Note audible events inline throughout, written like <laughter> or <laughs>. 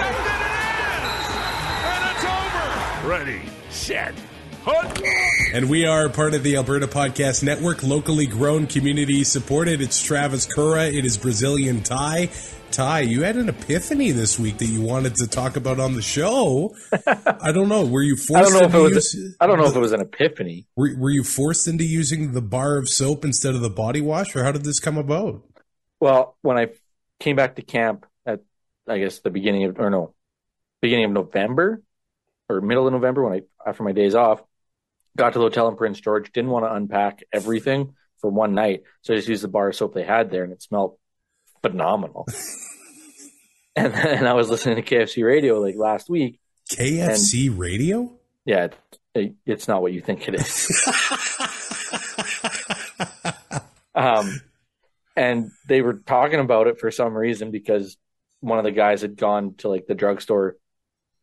intercepted it is! And it's over! Ready, set, hunt! And we are part of the Alberta Podcast Network, locally grown, community supported. It's Travis Kura. It is Brazilian Ty. Ty, you had an epiphany this week that you wanted to talk about on the show. <laughs> I don't know. Were you I forced don't know if into it was. use- I don't know if it was an epiphany. were, were you forced into using the bar of soap instead of the body wash, or how did this come about? Well, when I came back to camp at, I guess the beginning of, or no, beginning of November or middle of November, when I after my days off, got to the hotel in Prince George. Didn't want to unpack everything for one night, so I just used the bar of soap they had there, and it smelled phenomenal. <laughs> and then I was listening to KFC radio like last week. KFC radio? Yeah, it, it's not what you think it is. <laughs> um, and they were talking about it for some reason because one of the guys had gone to like the drugstore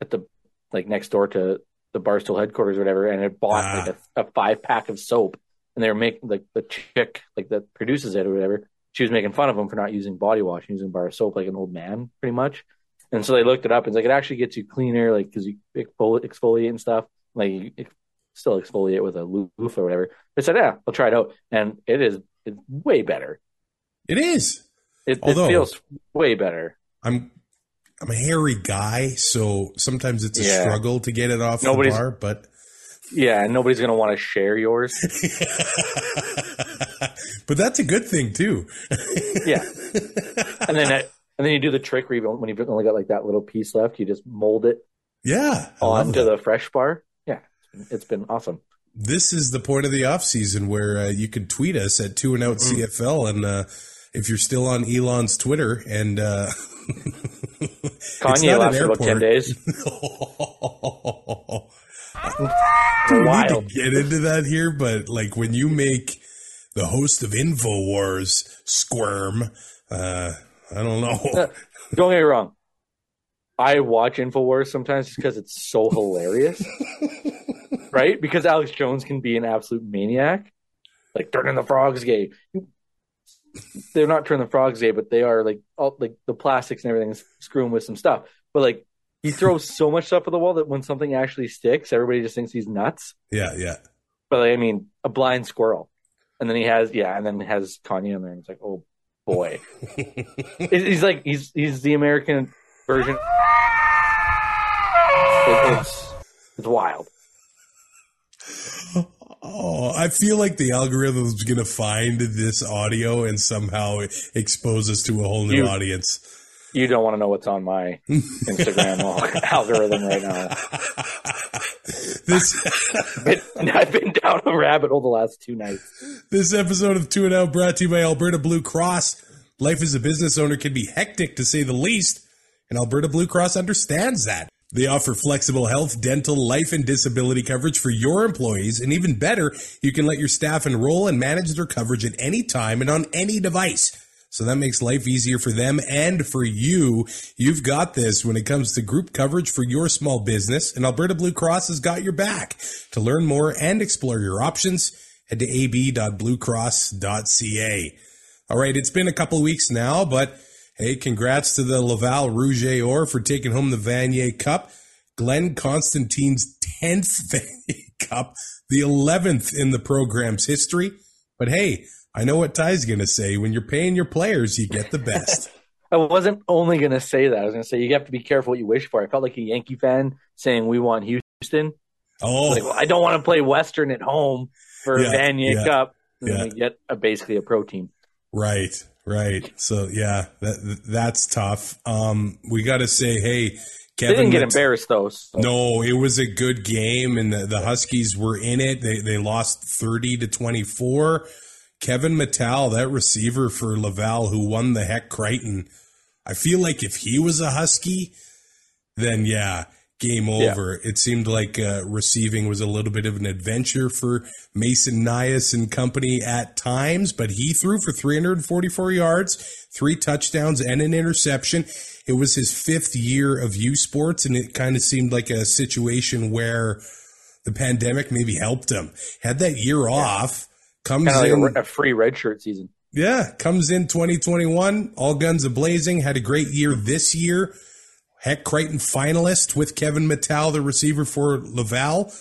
at the like next door to the Barstool headquarters or whatever, and had bought Ah. like a, a five pack of soap, and they were making like the chick like that produces it or whatever. She was making fun of him for not using body wash and using bar of soap like an old man, pretty much. And so they looked it up, and it's like it actually gets you cleaner, like because you exfoliate and stuff. Like you still exfoliate with a loofah or whatever. They said, "Yeah, I'll try it out," and it is it's way better. It is. It, Although- it feels way better. I'm I'm a hairy guy, so sometimes it's a Yeah. struggle to get it off Nobody's- the bar, but Yeah, nobody's gonna want to share yours. <laughs> but that's a good thing too. Yeah, and then it, and then you do the trick where you when you've only got like that little piece left, you just mold it yeah. Onto the fresh bar. Yeah, it's been awesome. This is the point of the off season where uh, you can tweet us at two and out Mm. CFL, and uh, if you're still on Elon's Twitter, and uh, <laughs> Kanye not for about ten days. <laughs> we need to get into that here, but like when you make the host of Infowars squirm, uh, I don't know. Don't get me wrong. I watch Infowars sometimes just because it's so hilarious. <laughs> right? Because Alex Jones can be an absolute maniac. Like turning the frogs gay. They're not turning the frogs gay, but they are like all like the plastics and everything is screwing with some stuff. But like he throws so much stuff at the wall that when something actually sticks, everybody just thinks he's nuts. yeah, yeah. But like, I mean, a blind squirrel. And then he has yeah, and then has Kanye in there and it's like, oh boy. <laughs> He's- he's like he's he's the American version. It- it's it's wild. Oh, I feel like the algorithm is going to find this audio and somehow expose us to a whole new You- audience. You don't want to know what's on my Instagram <laughs> algorithm right now. This I've been down a rabbit hole the last two nights. this episode of Two and Out brought to you by Alberta Blue Cross. Life as a business owner can be hectic to say the least, and Alberta Blue Cross understands that. They offer flexible health, dental, life, and disability coverage for your employees, and even better, you can let your staff enroll and manage their coverage at any time and on any device. So that makes life easier for them and for you. You've got this when it comes to group coverage for your small business, and Alberta Blue Cross has got your back. To learn more and explore your options, head to ab.bluecross.ca. All right, it's been a couple weeks now, but hey, congrats to the Laval Rouge et Or for taking home the Vanier Cup. Glenn Constantine's 10th <laughs> Vanier Cup, the 11th in the program's history. But hey, I know what Ty's going to say. When you're paying your players, you get the best. <laughs> I wasn't only going to say that. I was going to say you have to be careful what you wish for. I felt like a Yankee fan saying we want Houston. Oh, Like, well, I don't want to play Western at home for Yeah, Vanier yeah, Cup. And yeah. get a, basically a pro team. Right, right. So yeah, that that's tough. Um, we got to say, hey, They Kevin. didn't get embarrassed though. so- No, it was a good game, and the, the Huskies were in it. They they lost thirty to twenty four. Kevin Mital, that receiver for Laval, who won the Hec Crichton. I feel like if he was a Husky, then yeah, game over. It seemed like uh, receiving was a little bit of an adventure for Mason Nyhus and company at times, but he threw for 344 yards, three touchdowns, and an interception. It was his fifth year of U Sports, and it kind of seemed like a situation where the pandemic maybe helped him. Had that year off, comes Kind of in. like a, a free redshirt season. Yeah, comes in 2021, all guns a blazing. Had a great year this year. Hec, Crichton finalist with Kevin Mital, the receiver for Laval,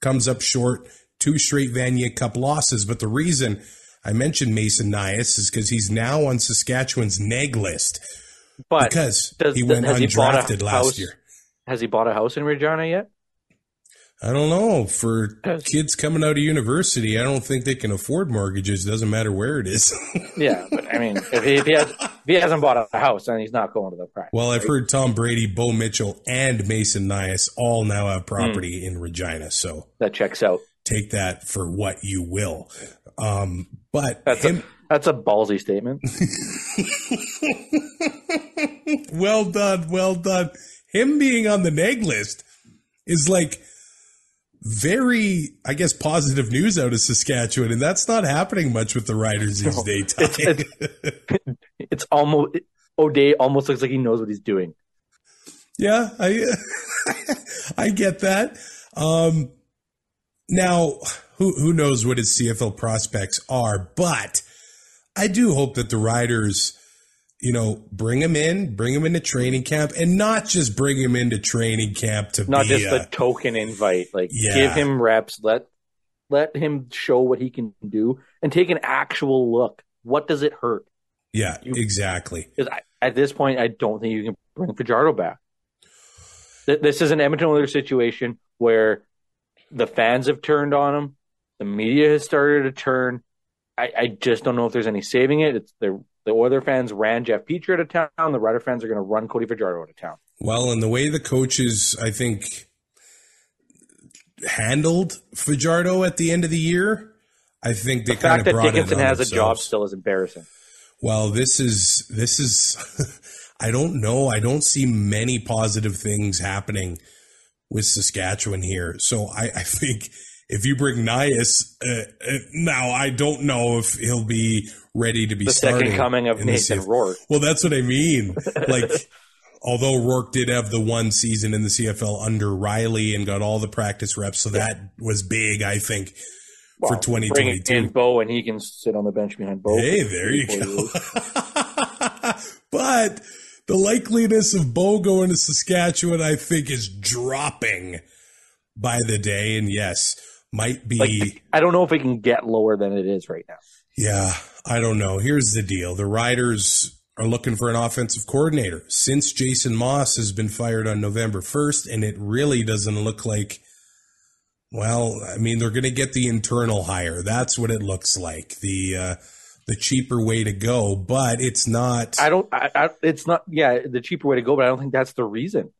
comes up short. Two straight Vanier Cup losses. But the reason I mentioned Mason Nyhus is because he's now on Saskatchewan's neg list But because does- he went has he undrafted last year. has he bought a house in Regina yet? I don't know. For kids coming out of university, I don't think they can afford mortgages. Doesn't matter where it is. <laughs> Yeah, but I mean, if he, if he, has, if he hasn't bought a house, then he's not going to the practice. Well, I've heard Tom Brady, Bo Mitchell, and Mason Nyhus all now have property in Regina. So that checks out. take that for what you will. Um, but That's him, a that's a ballsy statement. <laughs> well done, well done. Him being on the neg list is like very, I guess, positive news out of Saskatchewan, and that's not happening much with the Riders <laughs> these days. <laughs> It's almost O'Day almost looks like he knows what he's doing. Yeah, I <laughs> I get that. Um, now, who who knows what his CFL prospects are, but I do hope that the Riders, you know, bring him in, bring him into training camp, and not just bring him into training camp to Not just a, a token invite. Like Yeah. give him reps, let let him show what he can do, and take an actual look. What does it hurt? yeah, you- exactly. Because at this point, I don't think you can bring Fajardo back. This is an Edmonton Oilers situation where the fans have turned on him, the media has started to turn. I, I just don't know if there's any saving it. It's the the Oiler fans ran Jeff Petry out of town. The Rider fans are going to run Cody Fajardo out of town. Well, and the way the coaches, I think, handled Fajardo at the end of the year, I think they The kind fact of that brought Dickenson has a job still is embarrassing. Well, this is this is <laughs> I don't know. I don't see many positive things happening with Saskatchewan here. So I, I think if you bring Nyhus uh, uh, now, I don't know if he'll be ready to be The second coming of Nathan Rourke. Well, that's what I mean. <laughs> Like, although Rourke did have the one season in the CFL under Reilly and got all the practice reps, so that was big. I think for Well, twenty in two. Bo, and he can sit on the bench behind Bo. Hey, there you go. <laughs> but the likeliness of Bo going to Saskatchewan, I think, is dropping by the day. And yes, might be. Like, I don't know if it can get lower than it is right now. yeah, I don't know. Here's the deal the Riders are looking for an offensive coordinator since Jason Maas has been fired on November 1st, and it really doesn't look like. Well, I mean, they're going to get the internal hire. That's what it looks like. The uh, the cheaper way to go, but it's not. I don't. I, I, it's not. Yeah, the cheaper way to go, but I don't think that's the reason.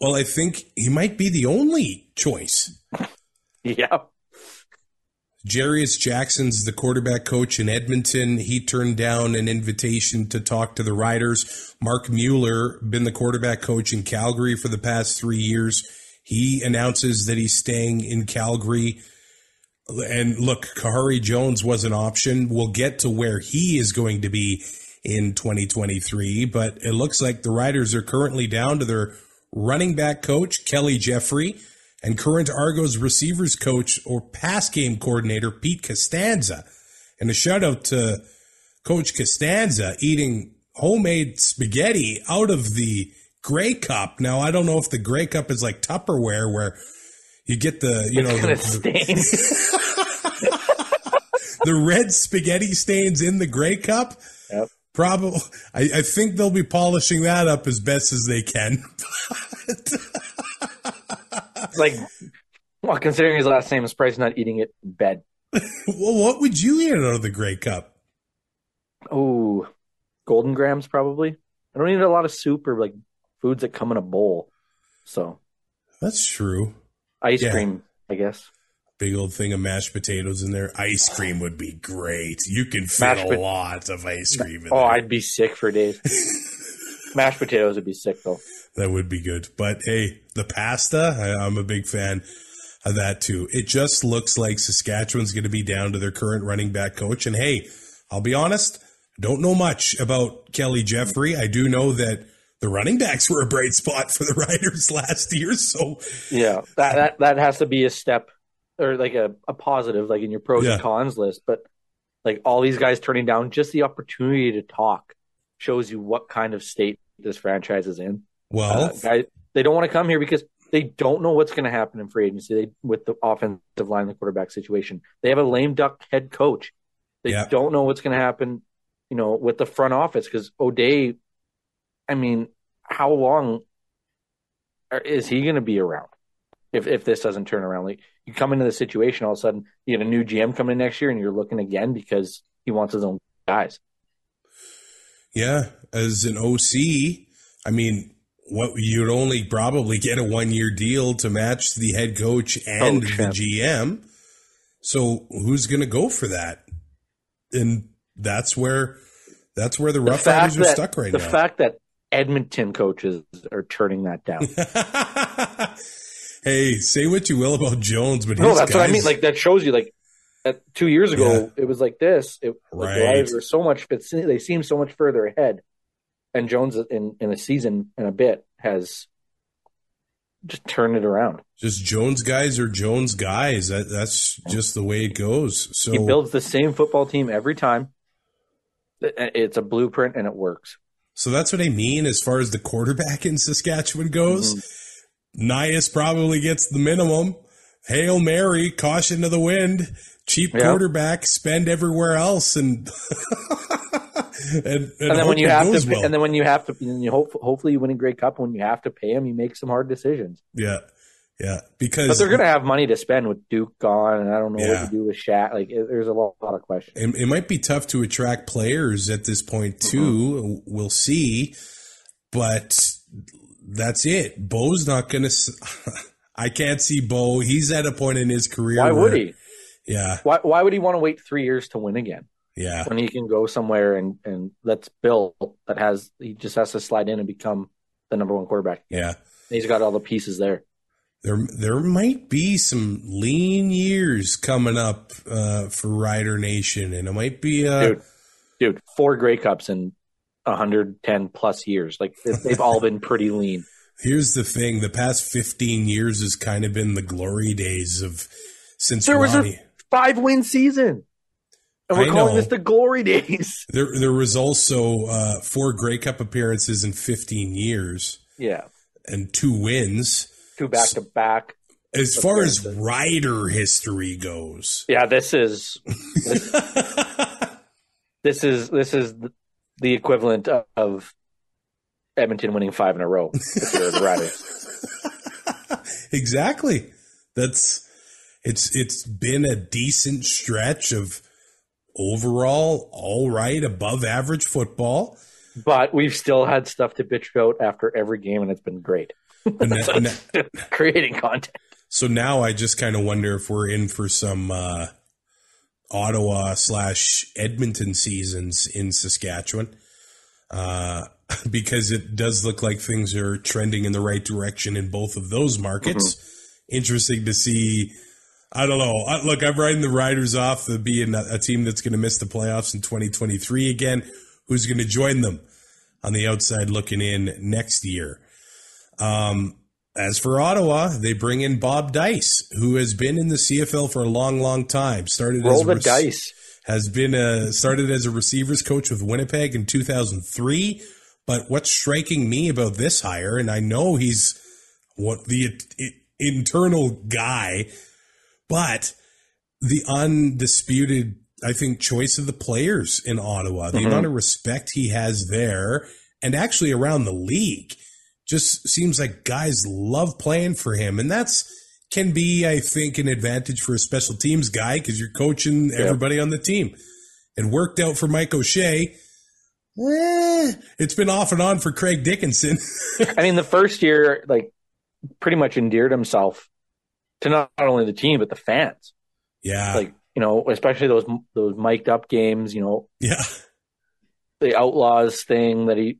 Well, I think he might be the only choice. <laughs> Yeah, Jarious Jackson's the quarterback coach in Edmonton. He turned down an invitation to talk to the Riders. Marc Mueller, been the quarterback coach in Calgary for the past three years. He announces that he's staying in Calgary. And look, Khari Jones was an option. We'll get to where he is going to be in 2023, but it looks like the Riders are currently down to their running back coach, Kelly Jeffrey, and current Argos receivers coach or pass game coordinator, Pete Costanza. And a shout out to Coach Costanza eating homemade spaghetti out of the Grey Cup. Now, I don't know if the Grey Cup is like Tupperware where you get the, you know, the, stains. <laughs> the red spaghetti stains in the Grey Cup. Yep. Probably, I, I think they'll be polishing that up as best as they can. <laughs> <laughs> like, well, considering his last name is Price, not eating it in bed. <laughs> well, what would you eat out of the Grey Cup? Oh, golden grams probably. I don't eat a lot of soup or like foods that come in a bowl. So That's true. ice Yeah. cream, I guess. Big old thing of mashed potatoes in there. Ice cream would be great. You can fit Mashed a pot- lot of ice cream in Oh, there. I'd be sick for days. <laughs> Mashed potatoes would be sick though. That would be good. But hey, the pasta, I, I'm a big fan of that too. It just looks like Saskatchewan's going to be down to their current running back coach. And hey, I'll be honest, don't know much about Kelly Jeffrey. I do know that the running backs were a bright spot for the Riders <laughs> last year. So Yeah, that that, that has to be a step or like a, a positive, like in your pros Yeah. and cons list. But like all these guys turning down just the opportunity to talk shows you what kind of state this franchise is in. well, Uh, guys, they don't want to come here because they don't know what's going to happen in free agency they, with the offensive line, the quarterback situation. They have a lame duck head coach. They Yeah. don't know what's going to happen, you know, with the front office because O'Day. I mean, how long are- is he going to be around if if this doesn't turn around? Like you come into the situation, all of a sudden you get a new GM coming in next year, and you're looking again because he wants his own guys. Yeah, as an OC, I mean, what you'd only probably get a one year deal to match the head coach and Coach, the GM. So who's going to go for that? And that's where that's where the The Rough Riders are that stuck right the now. The fact that Edmonton coaches are turning that down. <laughs> hey, say what you will about Jones, but No, that's what I mean. Like that shows you, like two years ago, it was like this. It, like, the Right. So much, but they seem so much further ahead. And Jones, in in a season and a bit, has just turned it around. just Jones guys are Jones guys. That, that's just the way it goes. So He builds the same football team every time. It's a blueprint, and it works. So that's what I mean as far as the quarterback in Saskatchewan goes. Mm-hmm. Nyhus probably gets the minimum. Hail Mary, caution to the wind, cheap Yeah. quarterback, spend everywhere else, and <laughs> and, and, And then when you have to, well. and then when you have to, and you hope, hopefully you win a great Cup. When you have to pay him, you make some hard decisions. yeah, yeah, because But they're going to have money to spend with Duke gone, and I don't know Yeah. what to do with Shat. Like, it, there's a lot, lot of questions. it, it might be tough to attract players at this point Mm-hmm. too. We'll see, but that's it. Bo's not going <laughs> to. I can't see Bo. He's at a point in his career. Why would he? Yeah, Why, why would he want to wait three years to win again yeah. when he can go somewhere and, and let's Bill that has he just has to slide in and become the number one quarterback. Yeah. He's got all the pieces there. There, there might be some lean years coming up uh, for Rider Nation, and it might be. Uh, Dude, dude, four Grey Cups in 110 plus years. Like they- they've all been pretty lean. <laughs> Here's the thing: the past 15 years has kind of been the glory days of since There was a Ronnie. Five win season, and we're I calling know. this the glory days. <laughs> there, there was also uh, four Grey Cup appearances in 15 years Yeah, and two wins. two back to back. As far as Rider history goes, Yeah, this is this, <laughs> this is this is the- equivalent of Edmonton winning five in a row. If you're the Riders. <laughs> exactly. That's it's it's been a decent stretch of overall all right above average football. But we've still had stuff to bitch about after every game, and it's been great. And that- <laughs> and that- Creating content. so now I just kind of wonder if we're in for some uh, Ottawa slash Edmonton seasons in Saskatchewan. Uh, <laughs> because it does look like things are trending in the right direction in both of those markets. Interesting to see. I don't know. I, look, I'm riding the Riders off of being a, a team that's going to miss the playoffs in 2023 again. Who's going to join them on the outside looking in next year? Um, as for Ottawa, they bring in Bob Dyce, who has been in the CFL for a long, long time. Started Roll as the rec- dice. has been a, started as a receivers coach with Winnipeg in 2003. But what's striking me about this hire, and I know he's what the i- internal guy, but the undisputed, I think, choice of the players in Ottawa, the amount of respect he has there, and actually around the league, just seems like guys love playing for him, and that's can be, I think, an advantage for a special teams guy because you're coaching everybody on the team. It worked out for Mike O'Shea. Eh, it's been off and on for Craig Dickenson. <laughs> I mean, the first year, like, pretty much endeared himself to not, only the team but the fans. yeah, Like, you know, especially those those mic'd up games. You know, yeah, the Outlaws thing that he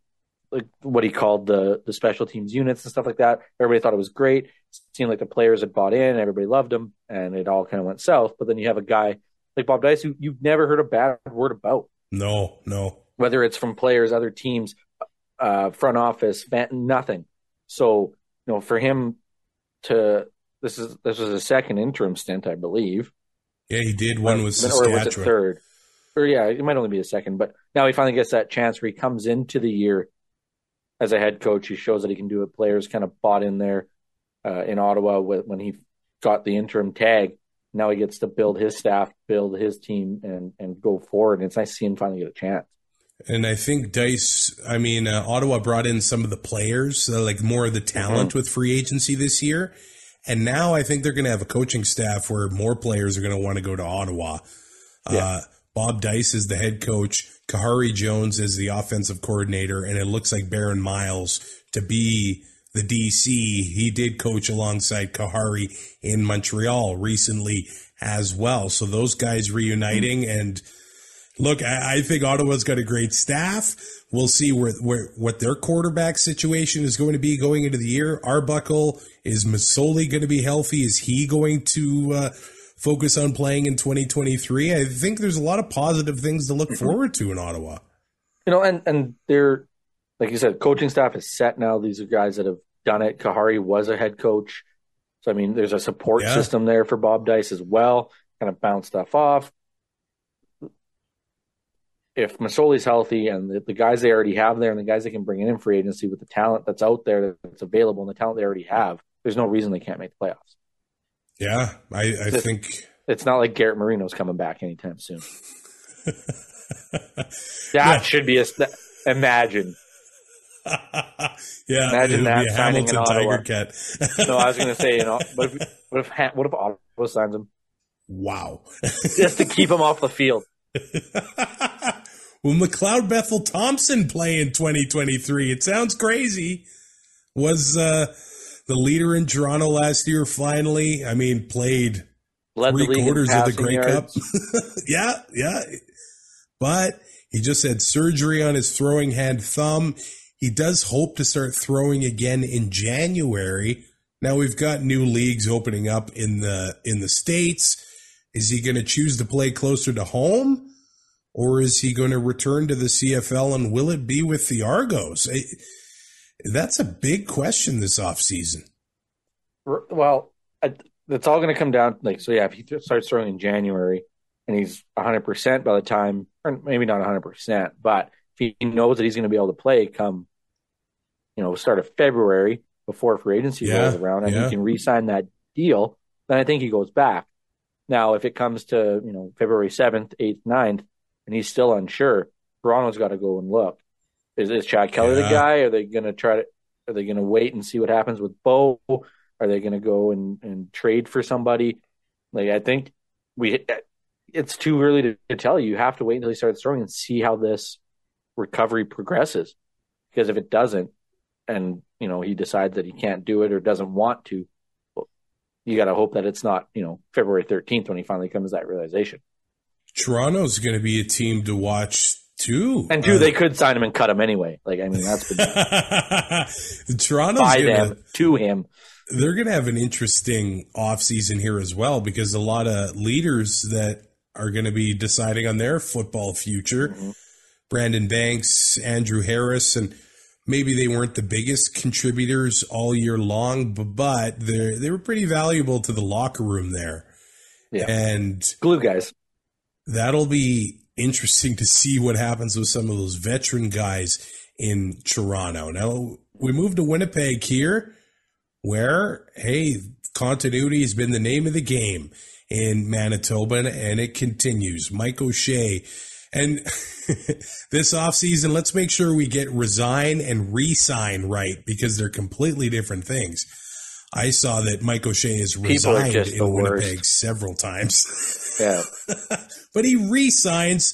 like what he called the the special teams units and stuff like that. Everybody thought it was great. It seemed like the players had bought in, everybody loved him, and it all kind of went south. But then you have a guy like Bob Dyce who you've never heard a bad word about. No, no. Whether it's from players, other teams, uh, front office, fan, nothing. So you know, for him to this is this was a second interim stint, I believe. Yeah, he did one with or Saskatchewan. was it third? Or yeah, it might only be a second, but now he finally gets that chance where he comes into the year as a head coach. He shows that he can do it. Players kind of bought in there uh, in Ottawa when he got the interim tag. Now he gets to build his staff, build his team, and and go forward. And it's nice to see him finally get a chance. And I think Dyce, I mean, uh, Ottawa brought in some of the players, uh, like more of the talent mm-hmm. with free agency this year. And now I think they're going to have a coaching staff where more players are going to want to go to Ottawa. Yeah. Uh, Bob Dyce is the head coach. Khari Jones is the offensive coordinator, and it looks like Barron Miles to be the DC. He did coach alongside Khari in Montreal recently as well. So those guys reuniting mm-hmm. and look, I, I, think Ottawa's got a great staff. We'll see where, where what their quarterback situation is going to be going into the year. Arbuckle is Masoli going to be healthy? Is he going to uh, focus on playing in 2023? I think there's a lot of positive things to look mm-hmm. forward to in Ottawa. You know, and and they're like you said, coaching staff is set now. These are guys that have done it. Khari was a head coach, so I mean, there's a support yeah. system there for Bob Dyce as well. Kind of bounce stuff off if Masoli's healthy and the, the, guys they already have there and the guys they can bring in in free agency with the talent that's out there that's available and the talent they already have, there's no reason they can't make the playoffs. Yeah, I, I it's, think it's not like Garrett Marino's coming back anytime soon. <laughs> that yeah. should be a imagine. <laughs> yeah, imagine that signing in Ottawa. Tiger Cat. <laughs> no, I was going to say, you know, what if what if what if Ottawa signs him? Wow, just to keep him off the field. Will McLeod Bethel Thompson play in 2023? It sounds crazy. Was uh, the leader in Toronto last year finally? I mean, played Led three quarters of the Grey yards. Cup. <laughs> yeah, yeah. But he just had surgery on his throwing hand thumb. He does hope to start throwing again in January. Now we've got new leagues opening up in the in the states. Is he going to choose to play closer to home? Or is he going to return to the CFL and will it be with the Argos? That's a big question this offseason. Well, it's all going to come down like so. Yeah, if he starts throwing in January and he's 100 percent by the time, or maybe not 100 percent, but if he knows that he's going to be able to play come, you know, start of February before free agency yeah, rolls around, and yeah. he can re-sign that deal, then I think he goes back. Now, if it comes to you know February 7th, 8th, 9th, and he's still unsure, Toronto's got to go and look. Is, is Chad Kelly yeah. the guy? Are they going to try to? Are they going to wait and see what happens with Bo? Are they going to go and, and trade for somebody? Like I think we, it's too early to, to tell you. You have to wait until he starts throwing and see how this recovery progresses. Because if it doesn't, and you know he decides that he can't do it or doesn't want to, you got to hope that it's not you know February thirteenth when he finally comes to that realization. Toronto's going to be a team to watch too. And two, uh, they could sign him and cut him anyway. Like I mean, that's <laughs> been Toronto's by gonna, them to him. They're going to have an interesting offseason here as well because a lot of leaders that are going to be deciding on their football future. Mm-hmm. Brandon Banks, Andrew Harris, and maybe they weren't the biggest contributors all year long, but they they were pretty valuable to the locker room there. Yeah. And glue guys that'll be interesting to see what happens with some of those veteran guys in Toronto. Now we move to Winnipeg here, where hey, continuity has been the name of the game in Manitoba, and it continues. Mike O'Shea. And <laughs> this offseason, let's make sure we get resign and resign right because they're completely different things. I saw that Mike O'Shea has resigned in Winnipeg several times. <laughs> Yeah. <laughs> but he resigns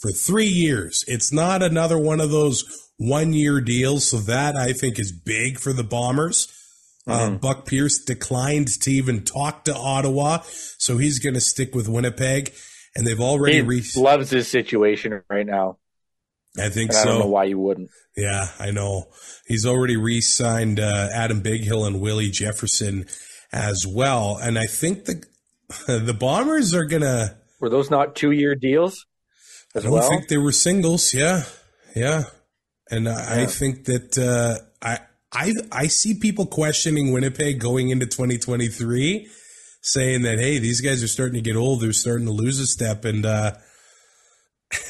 for three years. It's not another one of those one year deals. So that I think is big for the Bombers. Uh, mm-hmm. Uh, Buck Pierce declined to even talk to Ottawa, so he's going to stick with Winnipeg. And they've already he re- loves his situation right now. I think And I so. don't know why you wouldn't. Yeah, I know. He's already re-signed uh, Adam Bighill and Willie Jefferson as well, and I think the <laughs> the Bombers are gonna. Were those not two year deals as I don't well? think they were singles. Yeah, yeah, and I, I think that uh, I I I see people questioning Winnipeg going into 2023, saying that hey, these guys are starting to get old. They're starting to lose a step, and uh, <laughs>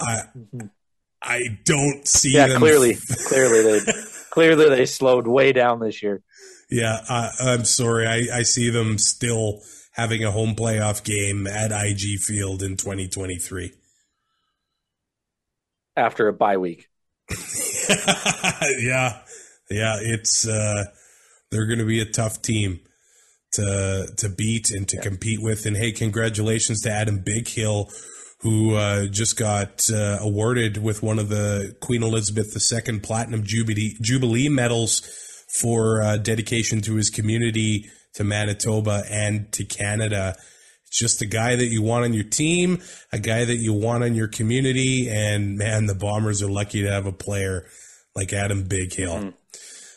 I I don't see. yeah, them clearly, <laughs> clearly they clearly they slowed way down this year. Yeah, I, I'm sorry. I, I see them still having a home playoff game at IG Field in 2023. after a bye week. <laughs> yeah, yeah. It's uh, they're going to be a tough team to to beat and to compete with. And hey, congratulations to Adam Bighill, who uh, just got uh, awarded with one of the Queen Elizabeth II Platinum Jubilee Jubilee medals for uh, dedication to his community, to Manitoba, and to Canada. It's just a guy that you want on your team, a guy that you want on your community, and man, the Bombers are lucky to have a player like Adam Bighill.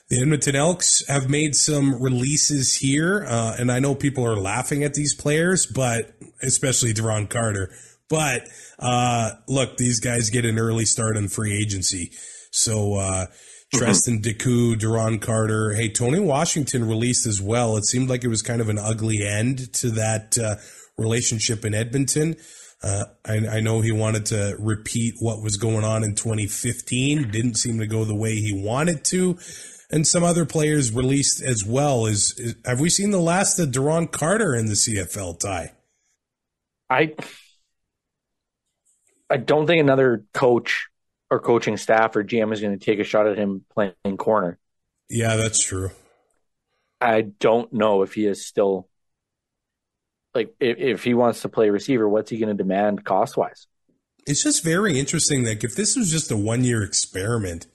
The Edmonton Elks have made some releases here, uh, and I know people are laughing at these players, but especially Deron Carter. But uh, look, these guys get an early start on free agency. So uh, Tristan Deku, Deron Carter, hey, Tony Washington released as well. It seemed like it was kind of an ugly end to that uh, relationship in Edmonton. Uh, I, I know he wanted to repeat what was going on in 2015. Didn't seem to go the way he wanted to. And some other players released as well. Is, is have we seen the last of Deron Carter in the CFL tie? I I don't think another coach or coaching staff or GM is going to take a shot at him playing corner. Yeah, that's true. I don't know if he is still like if, if he wants to play receiver, what's he going to demand cost wise? It's just very interesting that if this was just a one year experiment,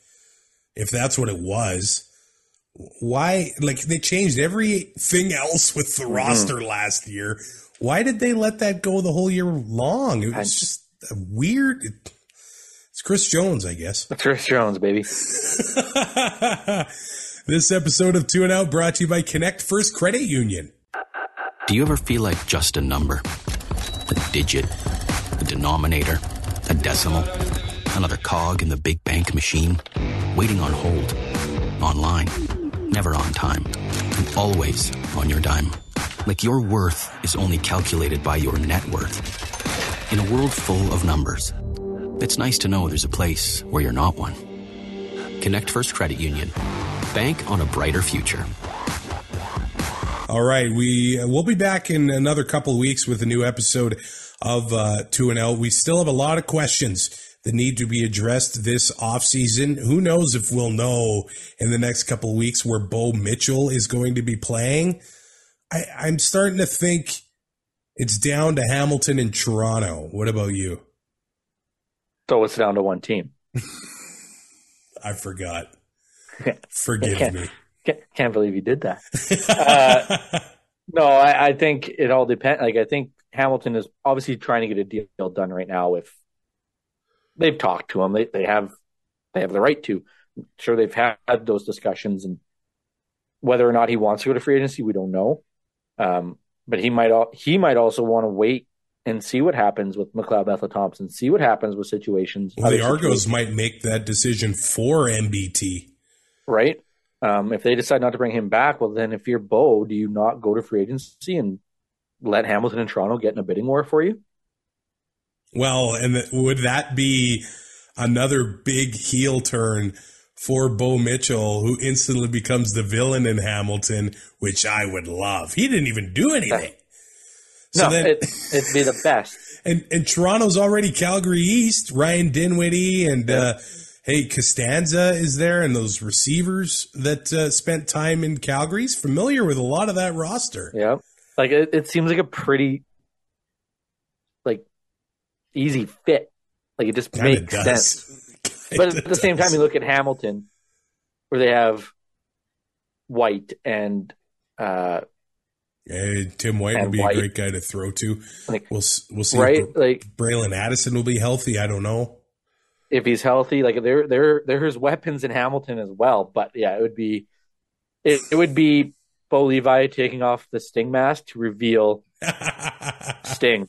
if that's what it was, why like they changed everything else with the mm-hmm. roster last year. Why did they let that go the whole year long? It was I- just weird. It's Chris Jones, I guess. That's <laughs> Chris Jones, baby. this episode of Two and Out brought to you by Connect First Credit Union. Do you ever feel like just a number? A digit? A denominator? A decimal? Another cog in the big bank machine? Waiting on hold? Online? Never on time? And always on your dime? Like your worth is only calculated by your net worth. In a world full of numbers, it's nice to know there's a place where you're not one. Connect First Credit Union. Bank on a brighter future. All right, we we'll be back in another couple weeks with a new episode of uh, Two and Out. We still have a lot of questions that need to be addressed this off season. Who knows if we'll know in the next couple weeks where Bo Mitchell is going to be playing? I, I'm starting to think it's down to Hamilton and Toronto. What about you? So it's down to one team. <laughs> I forgot. Forgive me. Can't, can't believe you did that. <laughs> Uh, no, I, I think it all depends. Like I think Hamilton is obviously trying to get a deal done right now. If they've talked to him, they they have they have the right to. I'm sure, they've had those discussions, and whether or not he wants to go to free agency, we don't know. Um, but he might he might also want to wait and see what happens with McLeod Bethel Thompson, see what happens with situations. Well, the Argos situations, might make that decision for MBT. right? Um, if they decide not to bring him back, well, then if you're Bo, do you not go to free agency and let Hamilton and Toronto get in a bidding war for you? Well, and th- would that be another big heel turn for Bo Mitchell, who instantly becomes the villain in Hamilton, which I would love? He didn't even do anything. So no, then, it, it'd be the best. <laughs> and and Toronto's already Calgary East. Ryan Dinwiddie and uh, hey Costanza is there, and those receivers that uh, spent time in Calgary's familiar with a lot of that roster. Yeah, like it, it seems like a pretty like easy fit. Like it just Kinda makes does. sense. <laughs> But at the same time, you look at Hamilton, where they have White and uh, Hey, Tim White would be White. a great guy to throw to. Like, we'll we'll see. right, If like Braylon Addison will be healthy. I don't know. if he's healthy. Like there, there, there's weapons in Hamilton as well. But yeah, it would be, it, it would be Bo Levi taking off the Sting mask to reveal <laughs> Sting.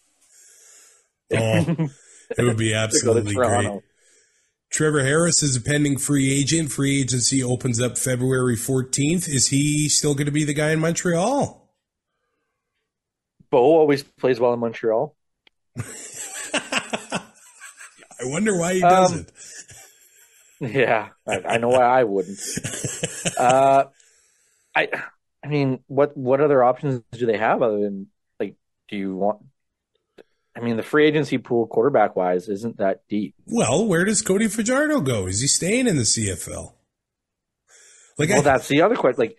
oh, it would be <laughs> absolutely great. Trevor Harris is a pending free agent. Free agency opens up February 14th. Is he still going to be the guy in Montreal? Bo always plays well in Montreal. <laughs> I wonder why he doesn't. Um, <laughs> yeah, I, I, know why I wouldn't. <laughs> Uh, I, I mean, what what other options do they have other than like? Do you want? I mean, the free agency pool, quarterback wise, isn't that deep. Well, where does Cody Fajardo go? Is he staying in the CFL? Like, well, I, that's the other question. Like,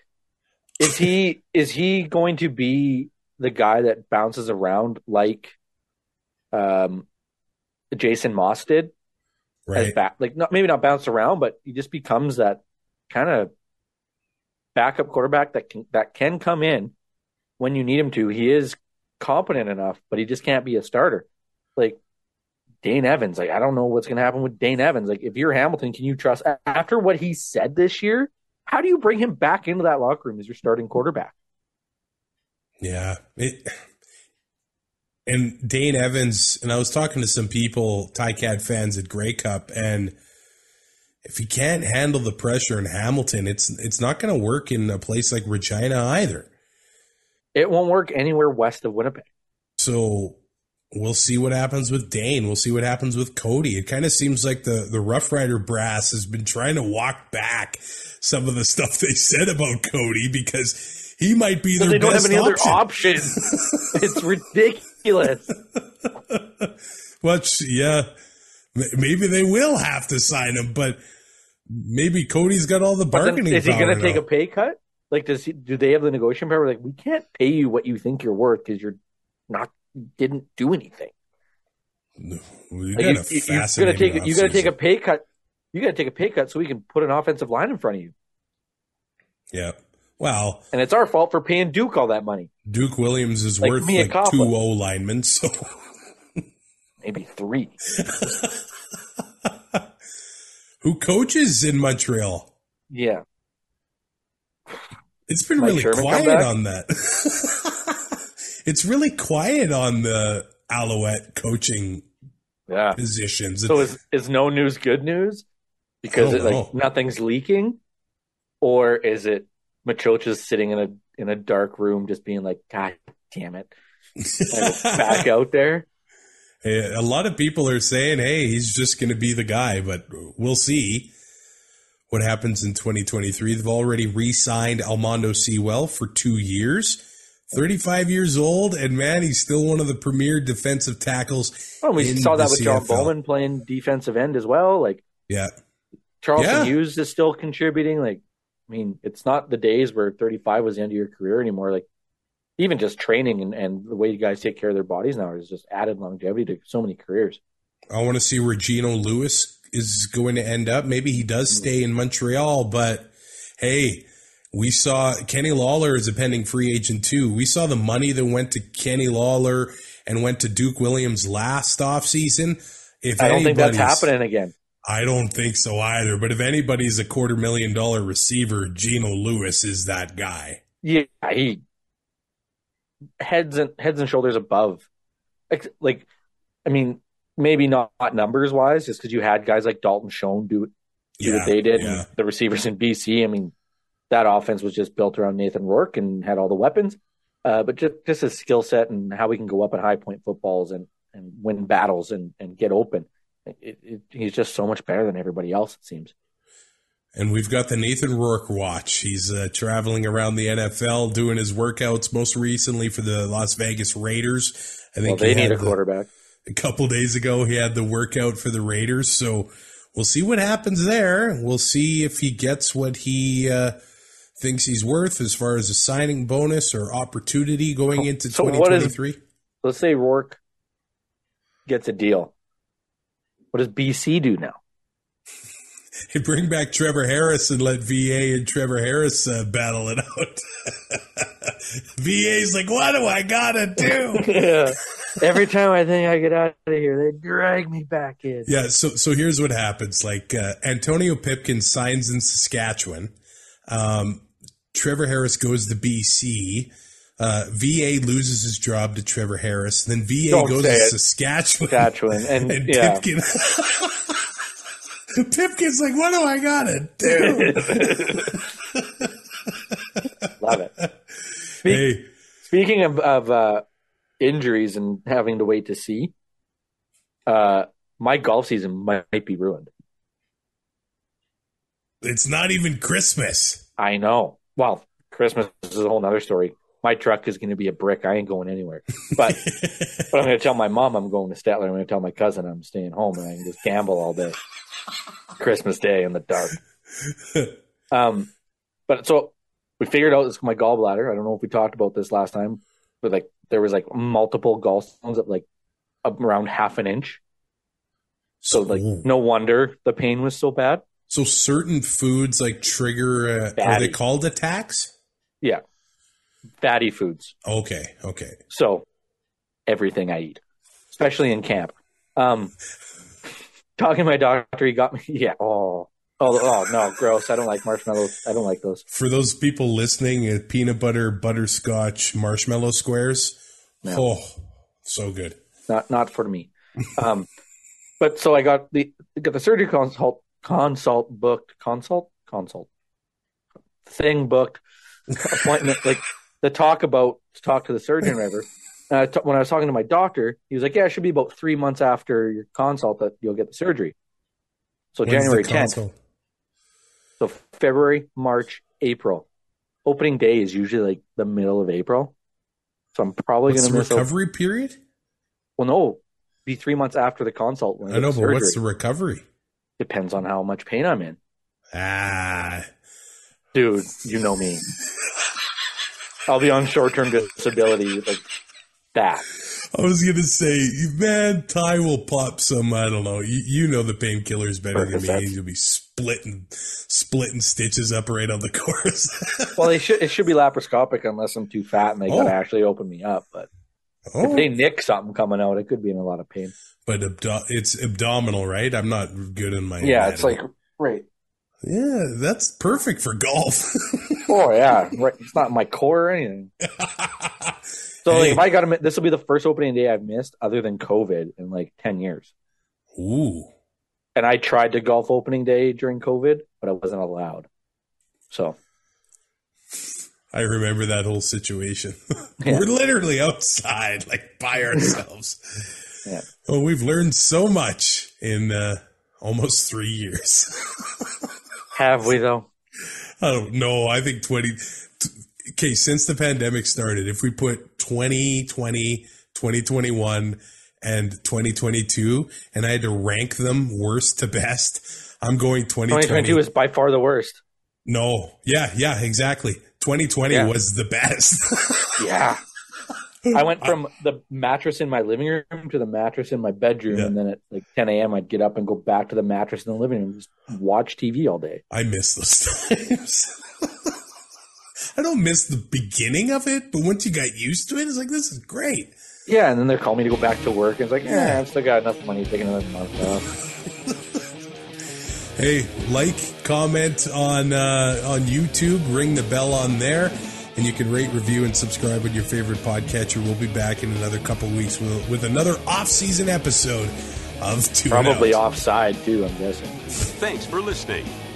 is he is he going to be the guy that bounces around like um, Jason Maas did. Right. Back, like not maybe not bounce around, but he just becomes that kind of backup quarterback that can that can come in when you need him to. He is competent enough, but he just can't be a starter. Like Dane Evans, like I don't know what's going to happen with Dane Evans. Like if you're Hamilton, can you trust after what he said this year? How do you bring him back into that locker room as your starting quarterback? Yeah, it, and Dane Evans, and I was talking to some people, Ticats fans at Grey Cup, and if he can't handle the pressure in Hamilton, it's it's not going to work in a place like Regina either. It won't work anywhere west of Winnipeg. So we'll see what happens with Dane. We'll see what happens with Cody. It kind of seems like the the Rough Rider brass has been trying to walk back some of the stuff they said about Cody because he might be their they don't have any option. other options. <laughs> it's ridiculous. <laughs> Which, yeah, maybe they will have to sign him, but maybe Cody's got all the bargaining. is he going to take a pay cut? Like, does he? Do they have the negotiation power? Like, we can't pay you what you think you're worth because you're not didn't do anything. No, like you, you, you're gonna take you got to take a pay cut. You got to take a pay cut so we can put an offensive line in front of you. Yeah. Well, and it's our fault for paying Duke all that money. Duke Williams is like worth like two O linemen, so maybe three. <laughs> Who coaches in Montreal? Yeah, it's been Mike really Sherman quiet on that. <laughs> it's really quiet on the Alouette coaching yeah. positions. So is is no news good news because oh, it, like nothing's leaking, or is it Maciocia's sitting in a in a dark room, just being like, "God damn it!" back <laughs> out there. Hey, a lot of people are saying, "Hey, he's just going to be the guy," but we'll see what happens in 2023. They've already re-signed Almondo Sewell for two years. 35 years old, and man, he's still one of the premier defensive tackles. Well, we saw that with CFL. John Bowman playing defensive end as well. Like, yeah, Charleston yeah. Hughes is still contributing. Like, I mean, it's not the days where 35 was the end of your career anymore. Like, even just training and, and the way you guys take care of their bodies now is just added longevity to so many careers. I want to see where Geno Lewis is going to end up. Maybe he does hmm. stay in Montreal, but hey, we saw Kenny Lawler is a pending free agent too. We saw the money that went to Kenny Lawler and went to Duke Williams last offseason. If I don't think that's happening again. I don't think so either. But if anybody's a quarter million dollar receiver, Geno Lewis is that guy. Yeah, he heads and heads and shoulders above. Like, like I mean, maybe not, not numbers wise, just because you had guys like Dalton Schoen do, do yeah, what they did, yeah. the receivers in BC. I mean, that offense was just built around Nathan Rourke and had all the weapons. Uh, but just just his skill set and how we can go up at high point footballs and and win battles and and get open. It, it, he's just so much better than everybody else. It seems. And we've got the Nathan Rourke watch. He's uh, traveling around the NFL doing his workouts. Most recently for the Las Vegas Raiders. I think well, they need a quarterback. A couple days ago, he had the workout for the Raiders. So we'll see what happens there. We'll see if he gets what he uh, thinks he's worth as far as a signing bonus or opportunity going into so 2023. let's say Rourke gets a deal. What does BC do now? <laughs> Hey, bring back Trevor Harris and let VA and Trevor Harris uh, battle it out. <laughs> VA's like, what do I gotta do? <laughs> yeah. Every time I think I get out of here, they drag me back in. Yeah, so so here's what happens. Like uh, Antonio Pipkin signs in Saskatchewan. Um, Trevor Harris goes to BC. Uh, VA loses his job to Trevor Harris. Then VA Don't goes to it. Saskatchewan. Saskatchewan, and, <laughs> And yeah, Pipkin. <laughs> Pipkin's like, what do I gotta do? <laughs> love it. hey, Speaking of, of uh, injuries and having to wait to see, uh, my golf season might be ruined. it's not even Christmas. I know. Well, Christmas is a whole nother story. My truck is going to be a brick. I ain't going anywhere. But <laughs> but I'm going to tell my mom I'm going to Statler. I'm going to tell my cousin I'm staying home and I can just gamble all day. Christmas Day in the dark. <laughs> Um, but so we figured out this my gallbladder. I don't know if we talked about this last time, but like there was like multiple gallstones at like around half an inch. So like no wonder the pain was so bad. So certain foods like trigger, uh, are they called attacks? Yeah, fatty foods. Okay, okay. So everything I eat, especially in camp. Um, <laughs> talking to my doctor, he got me. <laughs> Yeah. Oh. Oh. Oh no. Gross. I don't like marshmallows. I don't like those. For those people listening, uh, peanut butter, butterscotch, marshmallow squares. Yeah. Oh, so good. Not not for me. Um, but so I got the got the surgery consult consult booked consult consult thing booked appointment like the talk about to talk to the surgeon whatever. And I t- when I was talking to my doctor, he was like, "Yeah, it should be about three months after your consult that you'll get the surgery." So When's January tenth. So February, March, April. Opening day is usually like the middle of April. So I'm probably going to miss. recovery period? well, no, be three months after the consult. When I know, but what's the recovery? Depends on how much pain I'm in, Ah, dude. You know me. I'll be on short term disability like that. I was gonna say, man, Ty will pop some. I don't know. You, you know the painkillers better than me. You'll be splitting, splitting stitches up right on the <laughs> course. Well, they should it should be laparoscopic unless I'm too fat and they got to Oh. actually open me up. But oh. if oh, they nick something coming out, it could be in a lot of pain. but abdo- it's abdominal, right? I'm not good in my. Yeah, it's like right. yeah, that's perfect for golf. <laughs> Oh yeah, right. It's not my core or anything. <laughs> So like, if I got to, this will be the first opening day I've missed other than COVID in like ten years. Ooh, And I tried to golf opening day during COVID, but I wasn't allowed. So I remember that whole situation. <laughs> Yeah. We're literally outside, like by ourselves. <laughs> Yeah. Oh, we've learned so much in uh, almost three years. <laughs> have we though? I don't know. I think 20. t- Okay, since the pandemic started, if we put 2020, 2021, and 2022, and I had to rank them worst to best, I'm going 2020. 2022 is by far the worst. no, yeah, yeah, exactly. 2020 Yeah. was the best. <laughs> Yeah. I went from the mattress in my living room to the mattress in my bedroom, Yeah. and then at like 10 a.m. I'd get up and go back to the mattress in the living room, and just watch TV all day. I miss those <laughs> times. I don't miss the beginning of it, but once you got used to it, it's like this is great. Yeah, and then they're calling me to go back to work, and it's like, yeah, I've still got enough money to take another month off. <laughs> Hey, like, comment on uh, on YouTube, ring the bell on there, and you can rate, review, and subscribe with your favorite podcatcher. We'll be back in another couple weeks with, with another off-season episode of Two Probably Out. offside too, I'm guessing. Thanks for listening.